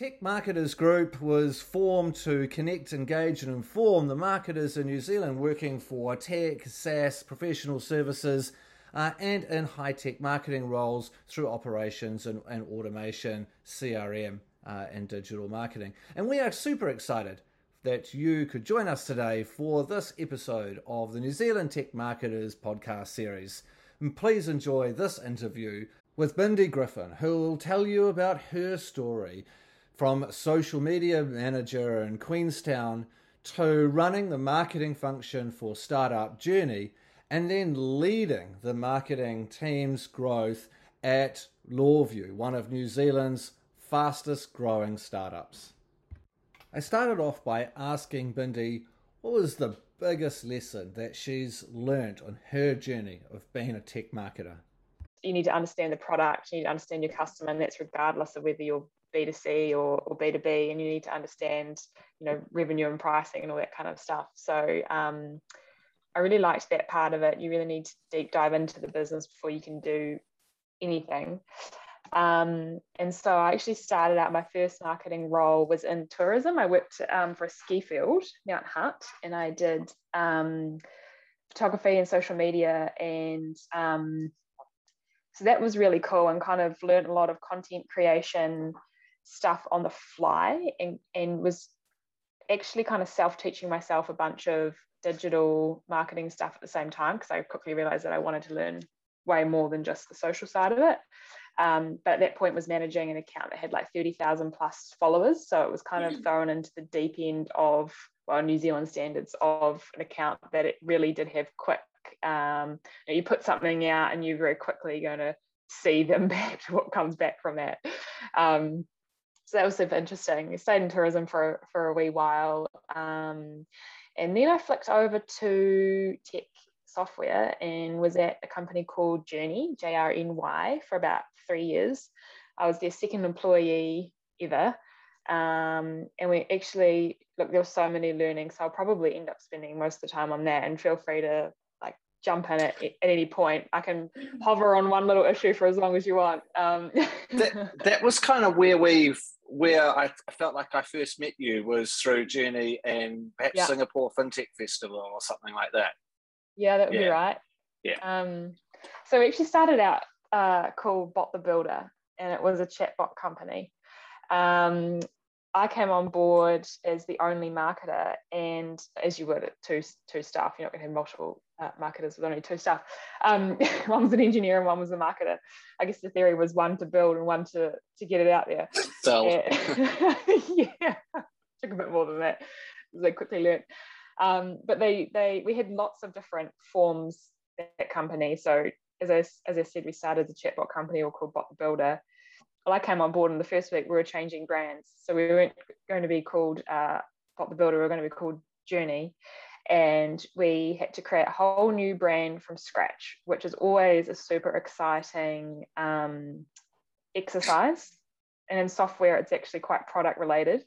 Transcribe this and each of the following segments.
Tech Marketers Group was formed to connect, engage, and inform the marketers in New Zealand working for tech, SaaS, professional services, uh, and in high tech marketing roles through operations and, and automation, CRM, uh, and digital marketing. And we are super excited that you could join us today for this episode of the New Zealand Tech Marketers podcast series. And please enjoy this interview with Bindy Griffin, who will tell you about her story from social media manager in Queenstown to running the marketing function for Startup Journey and then leading the marketing team's growth at LawVu, one of New Zealand's fastest growing startups. I started off by asking Bindy what was the biggest lesson that she's learnt on her journey of being a tech marketer? You need to understand the product, you need to understand your customer, and that's regardless of whether you're B2C or, or B2B, and you need to understand, you know, revenue and pricing and all that kind of stuff. So um, I really liked that part of it. You really need to deep dive into the business before you can do anything. Um, and so I actually started out my first marketing role was in tourism. I worked um, for a ski field, Mount Hutt, and I did um, photography and social media and um, so that was really cool and kind of learned a lot of content creation stuff on the fly and, and was actually kind of self-teaching myself a bunch of digital marketing stuff at the same time because I quickly realized that I wanted to learn way more than just the social side of it. Um, but at that point was managing an account that had like 30,000 plus followers. So it was kind of mm. thrown into the deep end of, well, New Zealand standards of an account that it really did have quick, um, you, know, you put something out and you're very quickly going to see the impact, what comes back from that. Um, so that was super interesting. I stayed in tourism for, for a wee while. Um, and then I flicked over to tech software and was at a company called Journey, J R N Y, for about three years. I was their second employee ever. Um, and we actually, look, there were so many learnings. So I'll probably end up spending most of the time on that and feel free to jump in at, at any point. I can hover on one little issue for as long as you want. Um. that, that was kind of where we've where I felt like I first met you was through Journey and perhaps yeah. Singapore FinTech Festival or something like that. Yeah, that would yeah. be right. Yeah. Um, so we actually started out uh, called Bot the Builder, and it was a chatbot company. Um, I came on board as the only marketer, and as you would two two staff, you're not going to have multiple uh, marketers with only two staff. Um, one was an engineer and one was a marketer. I guess the theory was one to build and one to to get it out there. So yeah, took a bit more than that. They quickly learned. Um, but they they we had lots of different forms at company. So as I as I said, we started as a chatbot company or called Bot the Builder well, I came on board in the first week, we were changing brands. So we weren't going to be called uh, Bot the Builder, we were going to be called Journey. And we had to create a whole new brand from scratch, which is always a super exciting um, exercise. And in software, it's actually quite product related.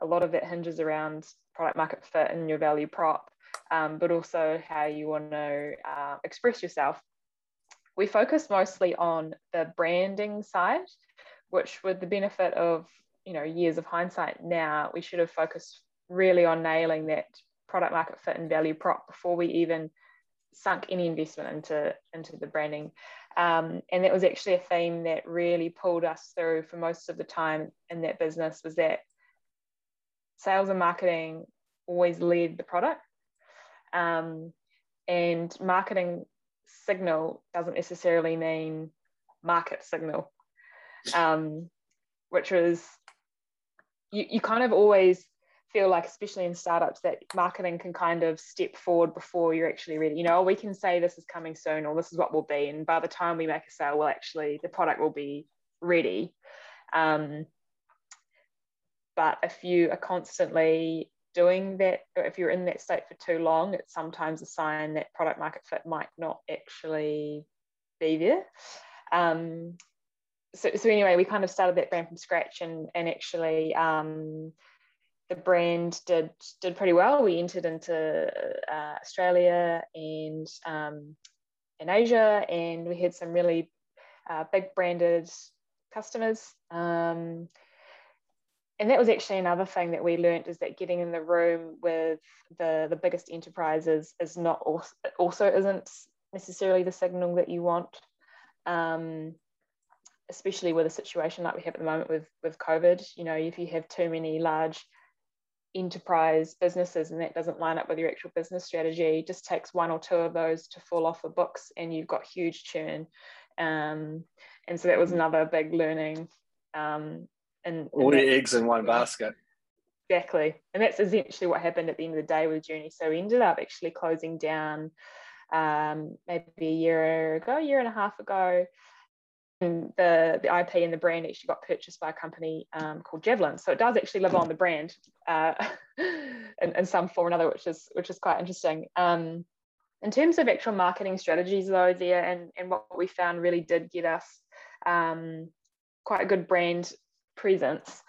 A lot of it hinges around product market fit and your value prop, um, but also how you want to uh, express yourself. We focus mostly on the branding side which with the benefit of you know years of hindsight now we should have focused really on nailing that product market fit and value prop before we even sunk any investment into into the branding. Um, and that was actually a theme that really pulled us through for most of the time in that business was that sales and marketing always led the product. Um, and marketing signal doesn't necessarily mean market signal um, which was you, you kind of always feel like, especially in startups, that marketing can kind of step forward before you're actually ready. You know, we can say this is coming soon or this is what will be. And by the time we make a sale, well, actually, the product will be ready. Um, but if you are constantly doing that, if you're in that state for too long, it's sometimes a sign that product market fit might not actually be there. Um, so, so anyway, we kind of started that brand from scratch, and and actually, um, the brand did did pretty well. We entered into uh, Australia and um, in Asia, and we had some really uh, big branded customers. Um, and that was actually another thing that we learned is that getting in the room with the the biggest enterprises is not also, also isn't necessarily the signal that you want um, especially with a situation like we have at the moment with with covid you know if you have too many large enterprise businesses and that doesn't line up with your actual business strategy it just takes one or two of those to fall off the books and you've got huge churn. Um, and so that was another big learning um, and, all your eggs in one basket. Exactly. And that's essentially what happened at the end of the day with journey. So we ended up actually closing down um, maybe a year ago a year and a half ago the the ip and the brand actually got purchased by a company um, called javelin so it does actually live on the brand uh, in, in some form or another which is which is quite interesting um, in terms of actual marketing strategies though there and, and what we found really did get us um, quite a good brand presence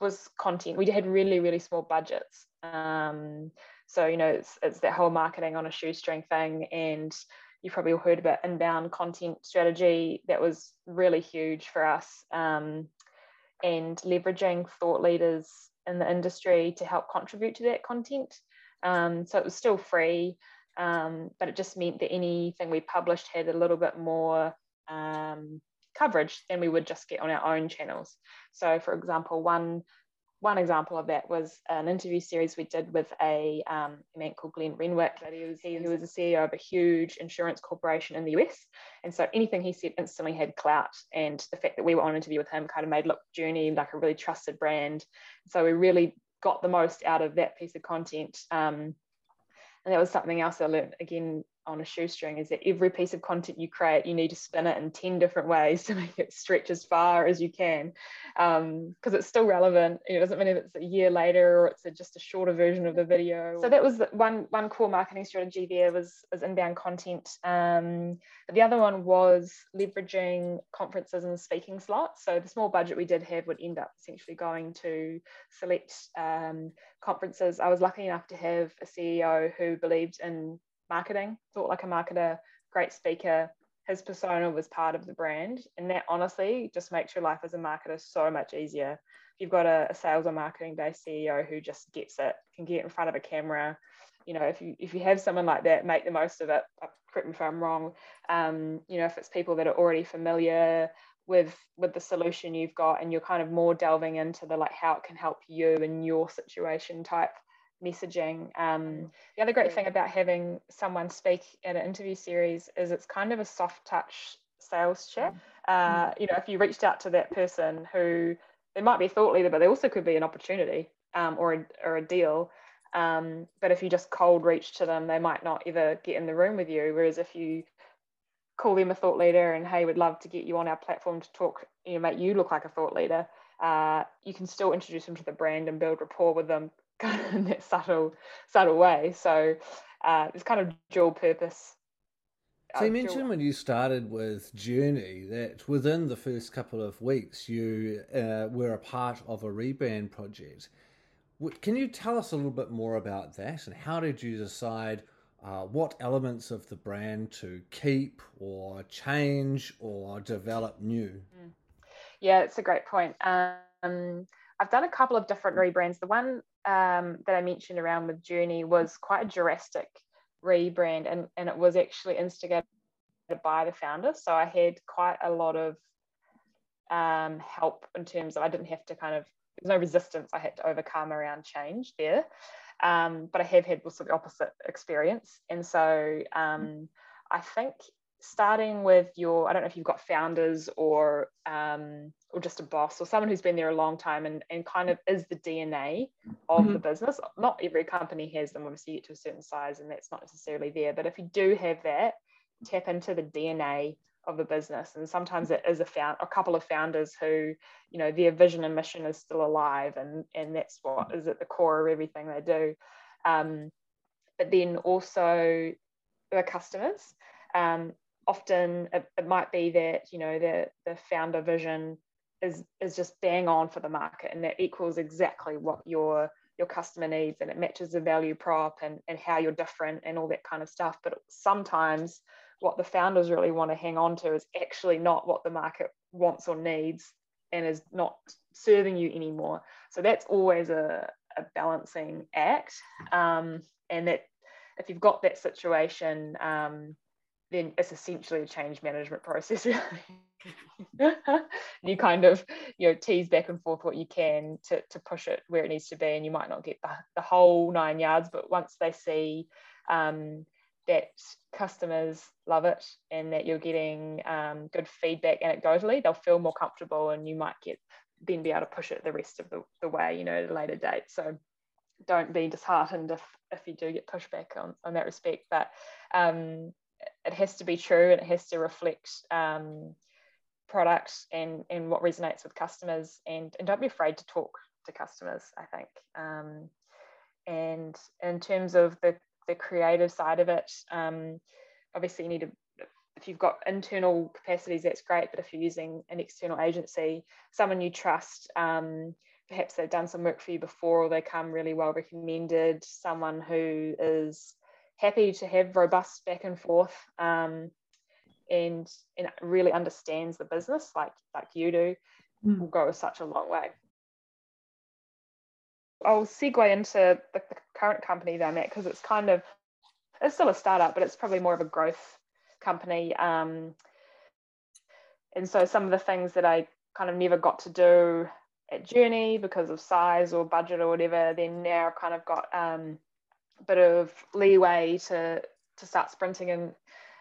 was content. We had really, really small budgets. Um, so, you know, it's, it's that whole marketing on a shoestring thing. And you've probably all heard about inbound content strategy. That was really huge for us. Um, and leveraging thought leaders in the industry to help contribute to that content. Um, so it was still free, um, but it just meant that anything we published had a little bit more um, coverage than we would just get on our own channels. So, for example, one one example of that was an interview series we did with a, um, man called Glenn Renwick. He was, he was the CEO of a huge insurance corporation in the US. And so anything he said instantly had clout. And the fact that we were on an interview with him kind of made Look Journey like a really trusted brand. So we really got the most out of that piece of content. Um, and that was something else I learned again on a shoestring is that every piece of content you create, you need to spin it in 10 different ways to make it stretch as far as you can. Because um, it's still relevant. It doesn't mean if it's a year later or it's a, just a shorter version of the video. So that was one, one core marketing strategy there was, was inbound content. Um, but the other one was leveraging conferences and speaking slots. So the small budget we did have would end up essentially going to select um, conferences. I was lucky enough to have a CEO who believed in marketing, thought like a marketer, great speaker. His persona was part of the brand. And that honestly just makes your life as a marketer so much easier. If you've got a, a sales or marketing based CEO who just gets it, can get in front of a camera, you know, if you if you have someone like that, make the most of it. Uh, correct me if I'm wrong. Um, you know, if it's people that are already familiar with with the solution you've got, and you're kind of more delving into the like how it can help you in your situation type messaging. Um, the other great thing about having someone speak at an interview series is it's kind of a soft touch sales chat. Uh, mm. you know, if you reached out to that person who they might be a thought leader, but they also could be an opportunity um, or, a, or a deal. Um, but if you just cold reach to them, they might not ever get in the room with you. Whereas if you call them a thought leader and hey, we'd love to get you on our platform to talk, you know, make you look like a thought leader, uh, you can still introduce them to the brand and build rapport with them kind of in that subtle, subtle way. So uh, it's kind of dual purpose. So you uh, mentioned when you started with Journey that within the first couple of weeks you uh, were a part of a rebrand project. Can you tell us a little bit more about that and how did you decide uh, what elements of the brand to keep or change or develop new? Mm. Yeah, it's a great point. Um, I've done a couple of different rebrands. The one um, that I mentioned around with Journey was quite a drastic rebrand, and, and it was actually instigated by the founder. So I had quite a lot of um, help in terms of I didn't have to kind of there's no resistance I had to overcome around change there. Um, but I have had also the opposite experience, and so um, I think starting with your i don't know if you've got founders or um, or just a boss or someone who's been there a long time and, and kind of is the dna of mm-hmm. the business. Not every company has them obviously to a certain size and that's not necessarily there but if you do have that tap into the dna of the business. And sometimes it is a found a couple of founders who you know their vision and mission is still alive and and that's what is at the core of everything they do. Um, but then also the customers. Um, often it, it, might be that you know the the founder vision is is just bang on for the market and that equals exactly what your your customer needs and it matches the value prop and, and how you're different and all that kind of stuff but sometimes what the founders really want to hang on to is actually not what the market wants or needs and is not serving you anymore. So that's always a, a balancing act. Um, and that if you've got that situation, um, then it's essentially a change management process, really. you kind of, you know, tease back and forth what you can to, to push it where it needs to be. And you might not get the, the whole nine yards, but once they see um, that customers love it and that you're getting um, good feedback anecdotally, they'll feel more comfortable and you might get then be able to push it the rest of the, the way, you know, at a later date. So don't be disheartened if, if you do get pushback on, on that respect. But um, it has to be true and it has to reflect um, product and, and what resonates with customers. And, and don't be afraid to talk to customers, I think. Um, and in terms of the, the creative side of it, um, obviously you need to if you've got internal capacities, that's great. But if you're using an external agency, someone you trust, um, perhaps they've done some work for you before or they come really well recommended, someone who is happy to have robust back and forth um, and, and really understands the business like, like you do, mm. will go such a long way. I'll segue into the, the current company that I'm at because it's kind of, it's still a startup, but it's probably more of a growth company. Um, and so some of the things that I kind of never got to do at Journey because of size or budget or whatever, then now I've kind of got um, bit of leeway to to start sprinting and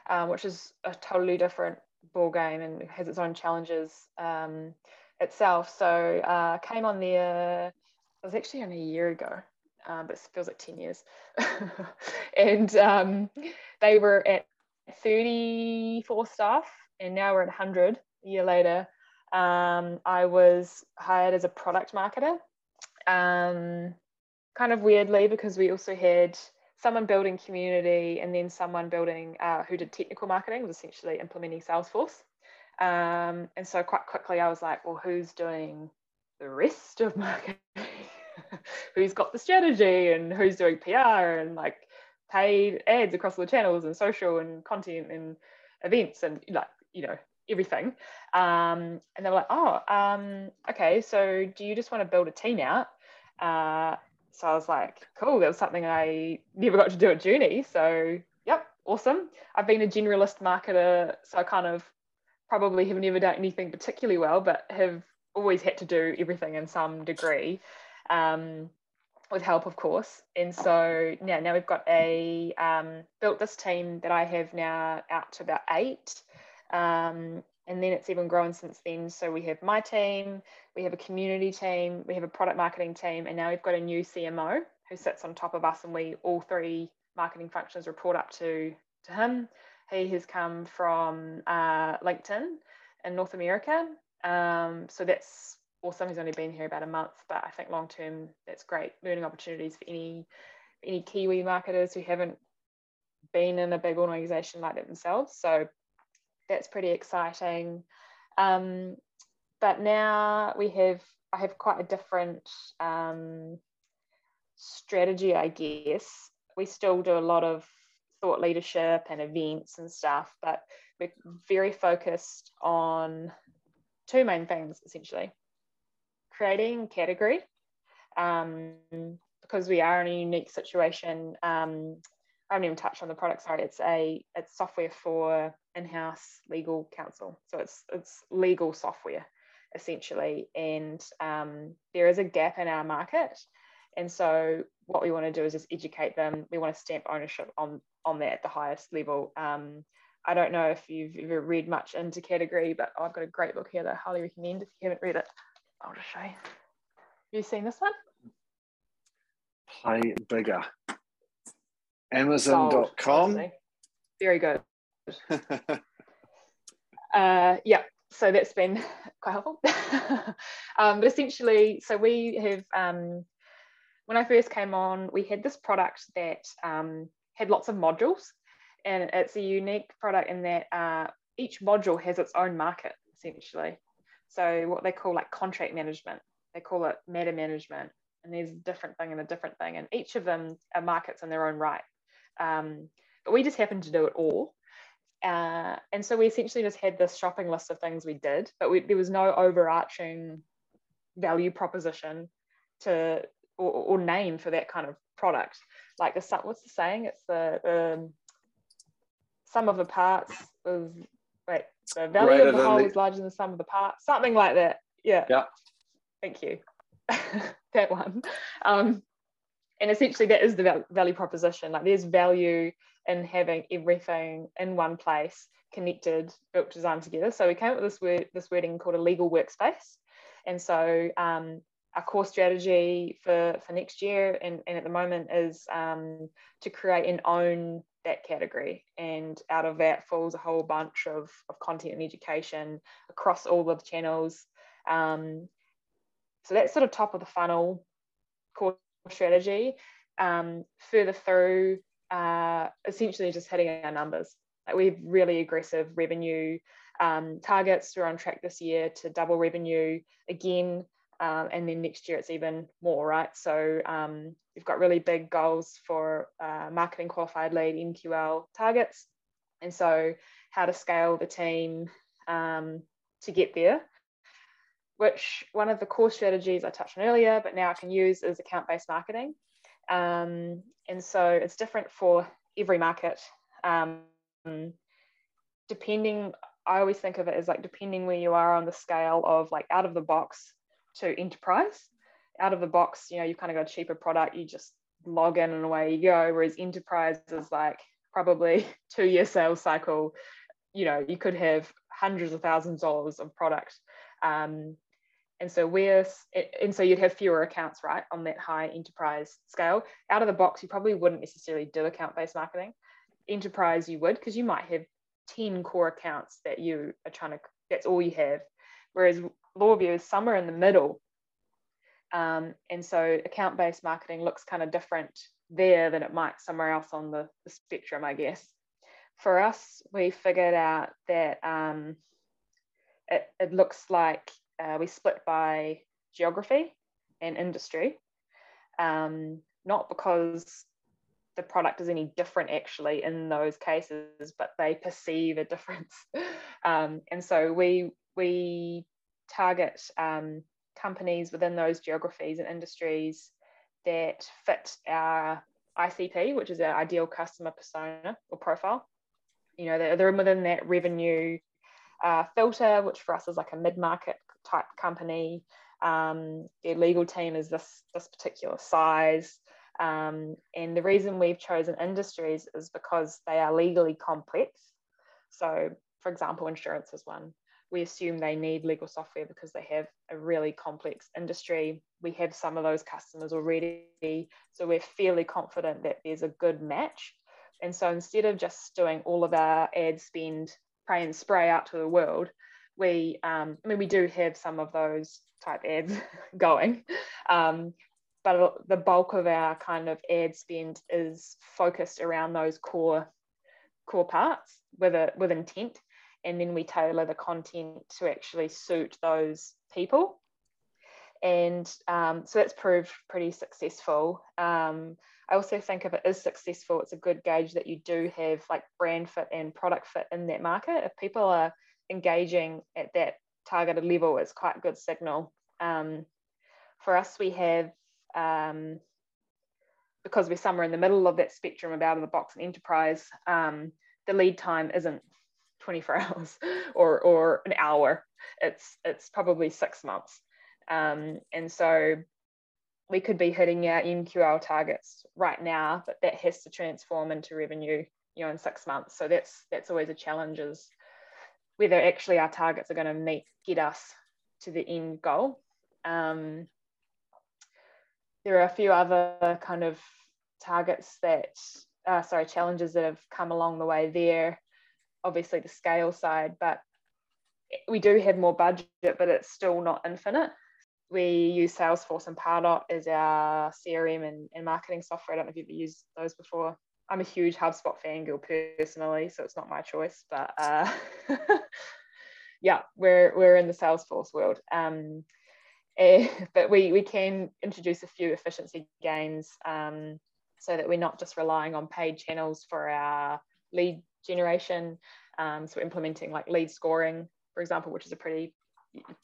um, which is a totally different ball game and has its own challenges um, itself. So uh, came on there. It was actually only a year ago, um, but it feels like ten years. and um, they were at 34 staff, and now we're at 100 a year later. Um, I was hired as a product marketer, um, kind of weirdly because we also had someone building community and then someone building uh, who did technical marketing, was essentially implementing Salesforce. Um, and so quite quickly I was like, well, who's doing the rest of marketing? who's got the strategy and who's doing PR and like paid ads across all the channels and social and content and events and like you know everything um, and they were like oh um, okay so do you just want to build a team out uh, so i was like cool that was something i never got to do at journey so yep awesome i've been a generalist marketer so i kind of probably have never done anything particularly well but have always had to do everything in some degree um, with help, of course. And so now, now we've got a um, built this team that I have now out to about eight. Um, and then it's even grown since then. So we have my team, we have a community team, we have a product marketing team, and now we've got a new CMO who sits on top of us, and we all three marketing functions report up to to him. He has come from uh, LinkedIn in North America, um, so that's awesome. He's only been here about a month, but I think long term that's great learning opportunities for any any Kiwi marketers who haven't been in a big organization like that themselves. So that's pretty exciting. Um, but now we have I have quite a different um, strategy, I guess. We still do a lot of thought leadership and events and stuff, but we're very focused on two main things essentially creating category um, because we are in a unique situation. Um, I haven't even touched on the product. Sorry, it's a it's software for in-house legal counsel. So it's it's legal software essentially, and um, there is a gap in our market. And so what we want to do is just educate them. We want to stamp ownership on on that at the highest level. Um, I don't know if you've ever read much into category, but I've got a great book here that I highly recommend if you haven't read it. I'll just show you. Have you seen this one? Play bigger. Amazon.com. Very good. uh, yeah, so that's been quite helpful. um, but essentially, so we have, um, when I first came on, we had this product that um, had lots of modules, and it's a unique product in that uh, each module has its own market, essentially. So what they call like contract management, they call it matter management, and there's a different thing and a different thing, and each of them are markets in their own right. Um, but we just happen to do it all. Uh, and so we essentially just had this shopping list of things we did, but we, there was no overarching value proposition to or, or, name for that kind of product. Like the what's the saying? It's the, the sum of the parts of wait the value Greater of the whole the... is larger than the sum of the parts. Something like that. Yeah. Yeah. Thank you. that one. Um, and essentially that is the value proposition. Like there's value in having everything in one place, connected, built, designed together. So we came up with this word, this wording called a legal workspace. And so um, our core strategy for, for next year and, and at the moment is um, to create and own that category. And out of that falls a whole bunch of, of content and education across all of the channels. Um, so that's sort of top of the funnel core strategy. Um, further through, uh, essentially just hitting our numbers. Like we have really aggressive revenue um, targets. We're on track this year to double revenue again. Um, and then next year it's even more, right? So um, we've got really big goals for uh, marketing qualified lead MQL targets. And so how to scale the team um, to get there, which one of the core strategies I touched on earlier, but now I can use is account-based marketing. Um, and so it's different for every market. Um, depending, I always think of it as like depending where you are on the scale of like out of the box to enterprise. Out of the box, you know, you've kind of got a cheaper product, you just log in and away you go. Whereas enterprise is like probably two year sales cycle. You know, you could have hundreds of thousands of dollars of product. Um, and so we're and so you'd have fewer accounts right on that high enterprise scale out of the box you probably wouldn't necessarily do account based marketing enterprise you would because you might have 10 core accounts that you are trying to that's all you have whereas LawVu is somewhere in the middle. Um, and so account based marketing looks kind of different there than it might somewhere else on the, the spectrum, I guess. For us, we figured out that um, it, it, looks like uh, we split by geography and industry, um, not because the product is any different actually in those cases, but they perceive a difference. Um, and so we we target um, companies within those geographies and industries that fit our ICP, which is our ideal customer persona or profile. You know, they're, they're within that revenue uh, filter, which for us is like a mid-market type company. Um, their legal team is this this particular size. Um, and the reason we've chosen industries is because they are legally complex. So, for example, insurance is one we assume they need legal software because they have a really complex industry. We have some of those customers already, so we're fairly confident that there's a good match. And so instead of just doing all of our ad spend, pray and spray out to the world, we, um, I mean, we do have some of those type ads going, um, but the bulk of our kind of ad spend is focused around those core core parts with a with intent and then we tailor the content to actually suit those people. And um, so that's proved pretty successful. Um, I also think if it is successful, it's a good gauge that you do have like brand fit and product fit in that market. If people are engaging at that targeted level, is quite a good signal. Um, for us, we have, um, because we're somewhere in the middle of that spectrum of out of the box and enterprise, um, the lead time isn't 24 hours or or an hour. It's it's probably six months. Um, and so we could be hitting our MQL targets right now but that has to transform into revenue you know in six months. So that's that's always a challenge is whether actually our targets are going to meet get us to the end goal um, there are a few other kind of targets that uh, sorry challenges that have come along the way there obviously the scale side, but we do have more budget, but it's still not infinite. We use Salesforce and Pardot as our CRM and, and marketing software. I don't know if you've used those before. I'm a huge HubSpot fangirl personally, so it's not my choice. But uh, yeah, we're we're in the Salesforce world. Um, eh, but we we can introduce a few efficiency gains um, so that we're not just relying on paid channels for our lead generation. Um, so implementing like lead scoring, for example, which is a pretty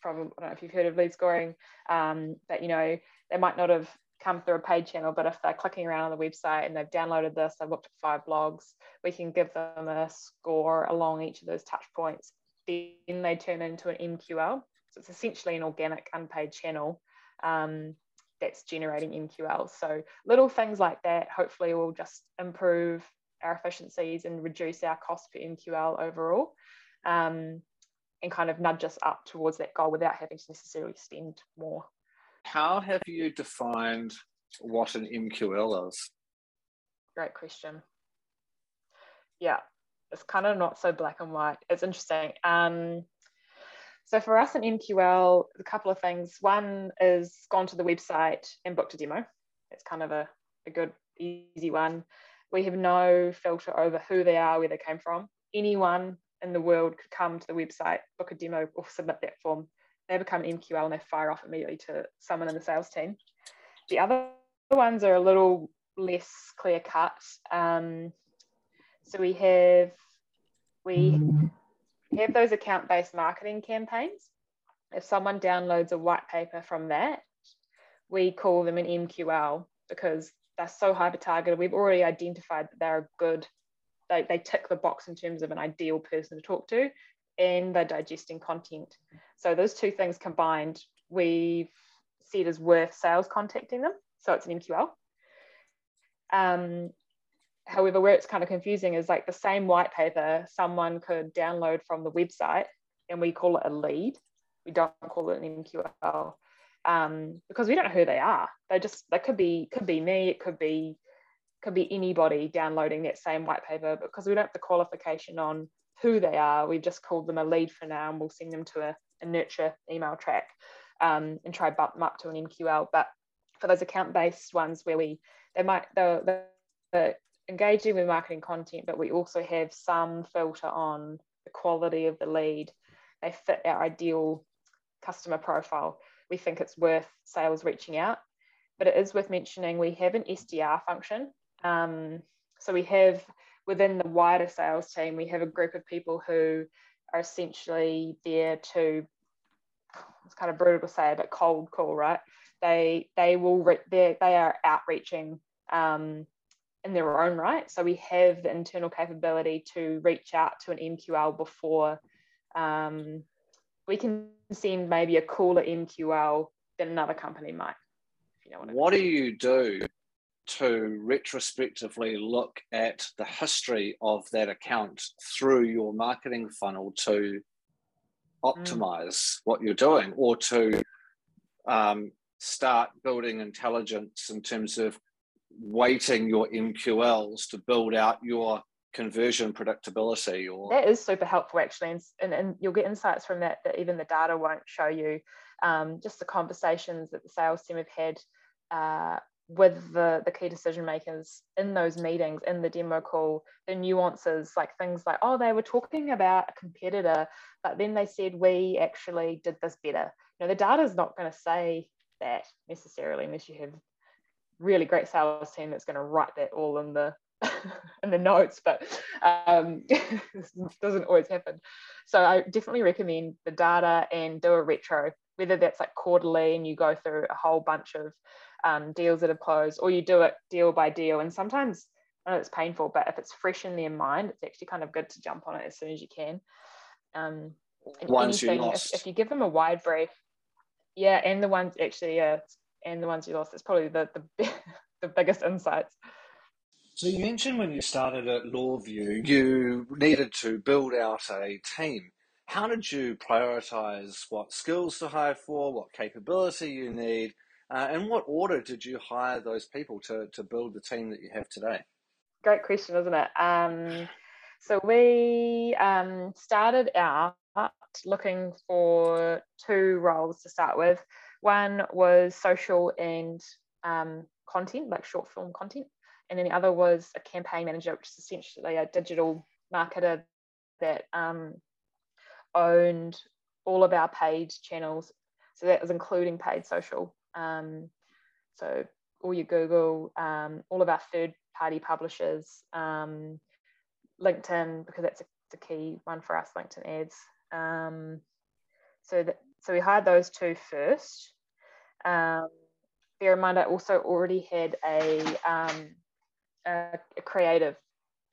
from I don't know if you've heard of lead scoring, um, but you know they might not have come through a paid channel, but if they're clicking around on the website and they've downloaded this, they've looked at five blogs, we can give them a score along each of those touch points. Then they turn into an MQL. So it's essentially an organic unpaid channel um, that's generating MQL. So little things like that hopefully will just improve our efficiencies and reduce our cost per MQL overall. Um, and kind of nudge us up towards that goal without having to necessarily spend more. How have you defined what an MQL is? Great question. Yeah, it's kind of not so black and white. It's interesting. Um, so for us in MQL, a couple of things. One is gone to the website and booked a demo. It's kind of a, a good, easy one. We have no filter over who they are, where they came from. Anyone in the world could come to the website, book a demo, or submit that form. They become MQL and they fire off immediately to someone in the sales team. The other ones are a little less clear cut. Um, so we have we have those account based marketing campaigns. If someone downloads a white paper from that, we call them an MQL because they're so hyper targeted. We've already identified that they're a good they, they tick the box in terms of an ideal person to talk to and they're digesting content. So those two things combined, we've said is worth sales contacting them. So it's an MQL. Um, however, where it's kind of confusing is like the same white paper someone could download from the website and we call it a lead. We don't call it an MQL um, because we don't know who they are. They just they could be could be me. It could be could be anybody downloading that same white paper because we don't have the qualification on who they are. We've just called them a lead for now and we'll send them to a, a nurture email track um, and try bump them up to an MQL. But for those account based ones where we, they might, they're, they're engaging with marketing content, but we also have some filter on the quality of the lead. They fit our ideal customer profile. We think it's worth sales reaching out. But it is worth mentioning we have an SDR function um, so we have within the wider sales team, we have a group of people who are essentially there to, it's kind of brutal to say, but cold call, right? They they will re- they they are outreaching um, in their own right. So we have the internal capability to reach out to an MQL before um, we can send maybe a cooler MQL than another company might. You know what, what do you do to retrospectively look at the history of that account through your marketing funnel to optimize mm. what you're doing or to um, start building intelligence in terms of weighting your MQLs to build out your conversion predictability or that is super helpful actually and, and, and you'll get insights from that that even the data won't show you um, just the conversations that the sales team have had uh, with the, the key decision makers in those meetings, in the demo call, the nuances, like things like, oh, they were talking about a competitor, but then they said we actually did this better. You know, the data is not going to say that necessarily unless you have really great sales team that's going to write that all in the in the notes, but um, doesn't always happen. So I definitely recommend the data and do a retro, whether that's like quarterly and you go through a whole bunch of um, deals that have closed, or you do it deal by deal. And sometimes I know it's painful, but if it's fresh in their mind, it's actually kind of good to jump on it as soon as you can. Um, Once anything, you lost. If, if, you give them a wide brief, yeah, and the ones actually, yeah, and the ones you lost, it's probably the the, the biggest insights. So you mentioned when you started at LawVu, you needed to build out a team. How did you prioritize what skills to hire for, what capability you need, uh, in what order did you hire those people to, to build the team that you have today? Great question, isn't it? Um, so we um, started out looking for two roles to start with. One was social and um, content, like short film content, and then the other was a campaign manager, which is essentially a digital marketer that um, owned all of our paid channels. So that was including paid social um, so all your Google, um, all of our third party publishers, um, LinkedIn, because that's a, a, key one for us, LinkedIn ads. Um, so that so we hired those two first. Um, bear in mind, I also already had a, um, a, a creative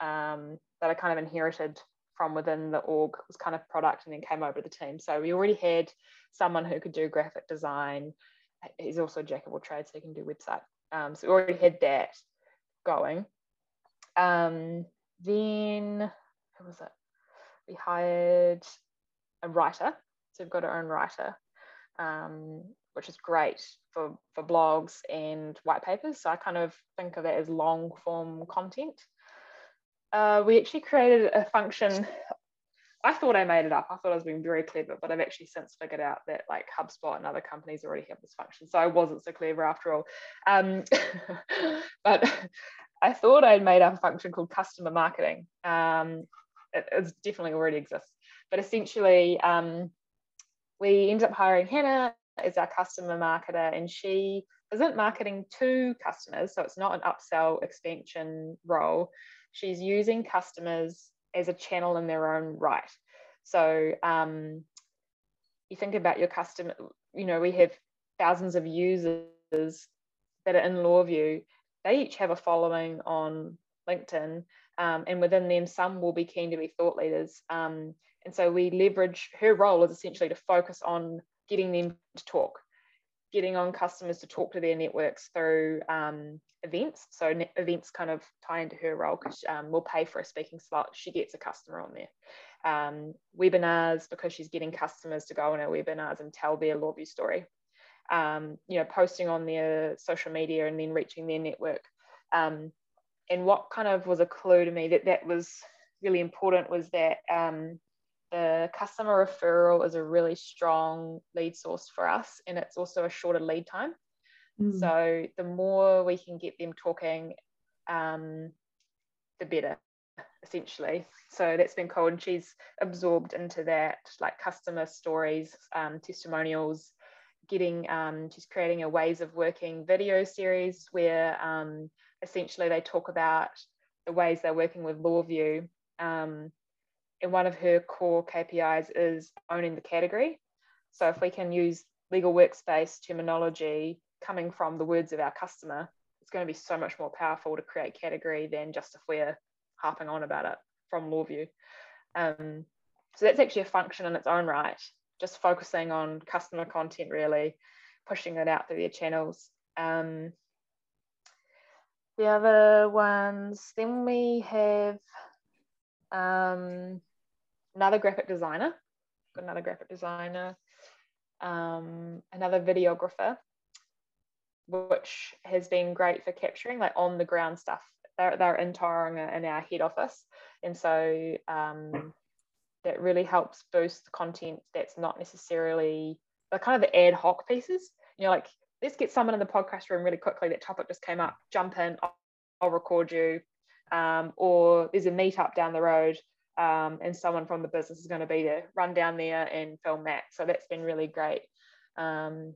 um, that I kind of inherited from within the org was kind of product and then came over to the team. So we already had someone who could do graphic design. He's also jack of all trades, so he can do website. Um, so we already had that going. Um, then who was it? We hired a writer. So we've got our own writer, um, which is great for, for blogs and white papers. So I kind of think of it as long form content. Uh, we actually created a function. I thought I made it up. I thought I was being very clever, but I've actually since figured out that like HubSpot and other companies already have this function. So I wasn't so clever after all. Um, but I thought I'd made up a function called customer marketing. Um, it, it, definitely already exists. But essentially, um, we ended up hiring Hannah as our customer marketer, and she isn't marketing to customers. So it's not an upsell expansion role. She's using customers as a channel in their own right. So um, you think about your customer, you know, we have thousands of users that are in LawVu they each have a following on LinkedIn, um, and within them, some will be keen to be thought leaders. Um, and so we leverage her role is essentially to focus on getting them to talk, getting on customers to talk to their networks through um, events. So events kind of tie into her role because um, we'll pay for a speaking slot. She gets a customer on there. Um, webinars because she's getting customers to go on her webinars and tell their LawVu story um, you know, posting on their social media and then reaching their network. Um, and what kind of was a clue to me that that was really important was that um, the customer referral is a really strong lead source for us, and it's also a shorter lead time. Mm. So the more we can get them talking, um, the better essentially. So that's been cool. And she's absorbed into that, like customer stories, um, testimonials, getting um, she's creating a ways of working video series where um, essentially they talk about the ways they're working with LawVu. Um, and one of her core KPIs is owning the category. So if we can use legal workspace terminology coming from the words of our customer, it's going to be so much more powerful to create category than just if we're harping on about it from LawVu. Um, so that's actually a function in its own right just focusing on customer content really, pushing it out through their channels. Um, the other ones, then we have um, another graphic designer, got another graphic designer, um, another videographer, which has been great for capturing like on the ground stuff. They're, they're in Tauranga in our head office. And so um, that really helps boost the content that's not necessarily the kind of the ad hoc pieces. You know, like let's get someone in the podcast room really quickly. That topic just came up. Jump in. I'll, I'll record you. Um, or there's a meetup down the road, um, and someone from the business is going to be there. Run down there and film that. So that's been really great, um,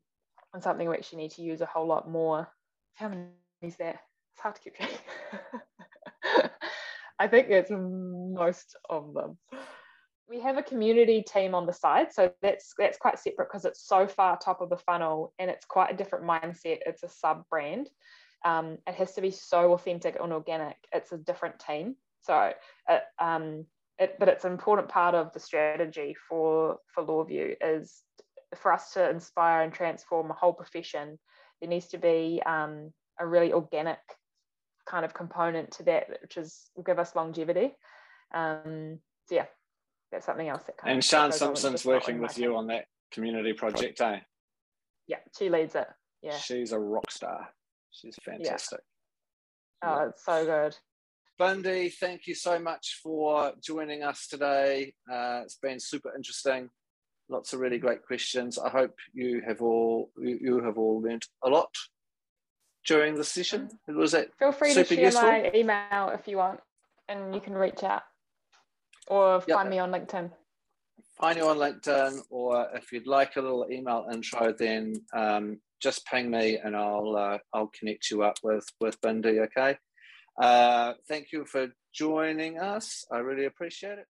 and something we actually need to use a whole lot more. How many is there? It's hard to keep track. I think it's most of them we have a community team on the side so that's that's quite separate because it's so far top of the funnel and it's quite a different mindset it's a sub brand um, it has to be so authentic and organic it's a different team so it, um, it, but it's an important part of the strategy for for LawVu is for us to inspire and transform a whole profession there needs to be um, a really organic kind of component to that which is will give us longevity um, so yeah that's something else that kind and Sean Simpson's working with you on that community project, eh? Yeah, she leads it. Yeah. She's a rock star. She's fantastic. Yeah. Oh, it's so good. Bindy, thank you so much for joining us today. Uh, it's been super interesting. Lots of really great questions. I hope you have all you, you have all learned a lot during the session. Was that feel free to share useful? my email if you want, and you can reach out or yep. find me on LinkedIn. Find you on LinkedIn, or if you'd like a little email intro, then um, just ping me and I'll uh, I'll connect you up with with Bindy. Okay. Uh, thank you for joining us. I really appreciate it.